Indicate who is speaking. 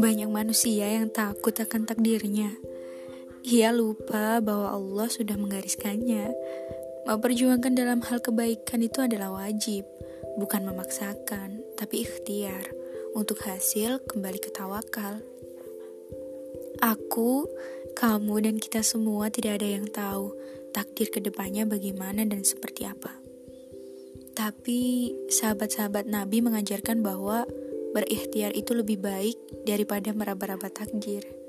Speaker 1: Banyak manusia yang takut akan takdirnya. Ia lupa bahwa Allah sudah menggariskannya. Memperjuangkan dalam hal kebaikan itu adalah wajib, bukan memaksakan, tapi ikhtiar. Untuk hasil kembali ke tawakal. Aku, kamu, dan kita semua tidak ada yang tahu takdir ke depannya bagaimana dan seperti apa. Tapi sahabat-sahabat Nabi mengajarkan bahwa berikhtiar itu lebih baik daripada meraba-raba takdir.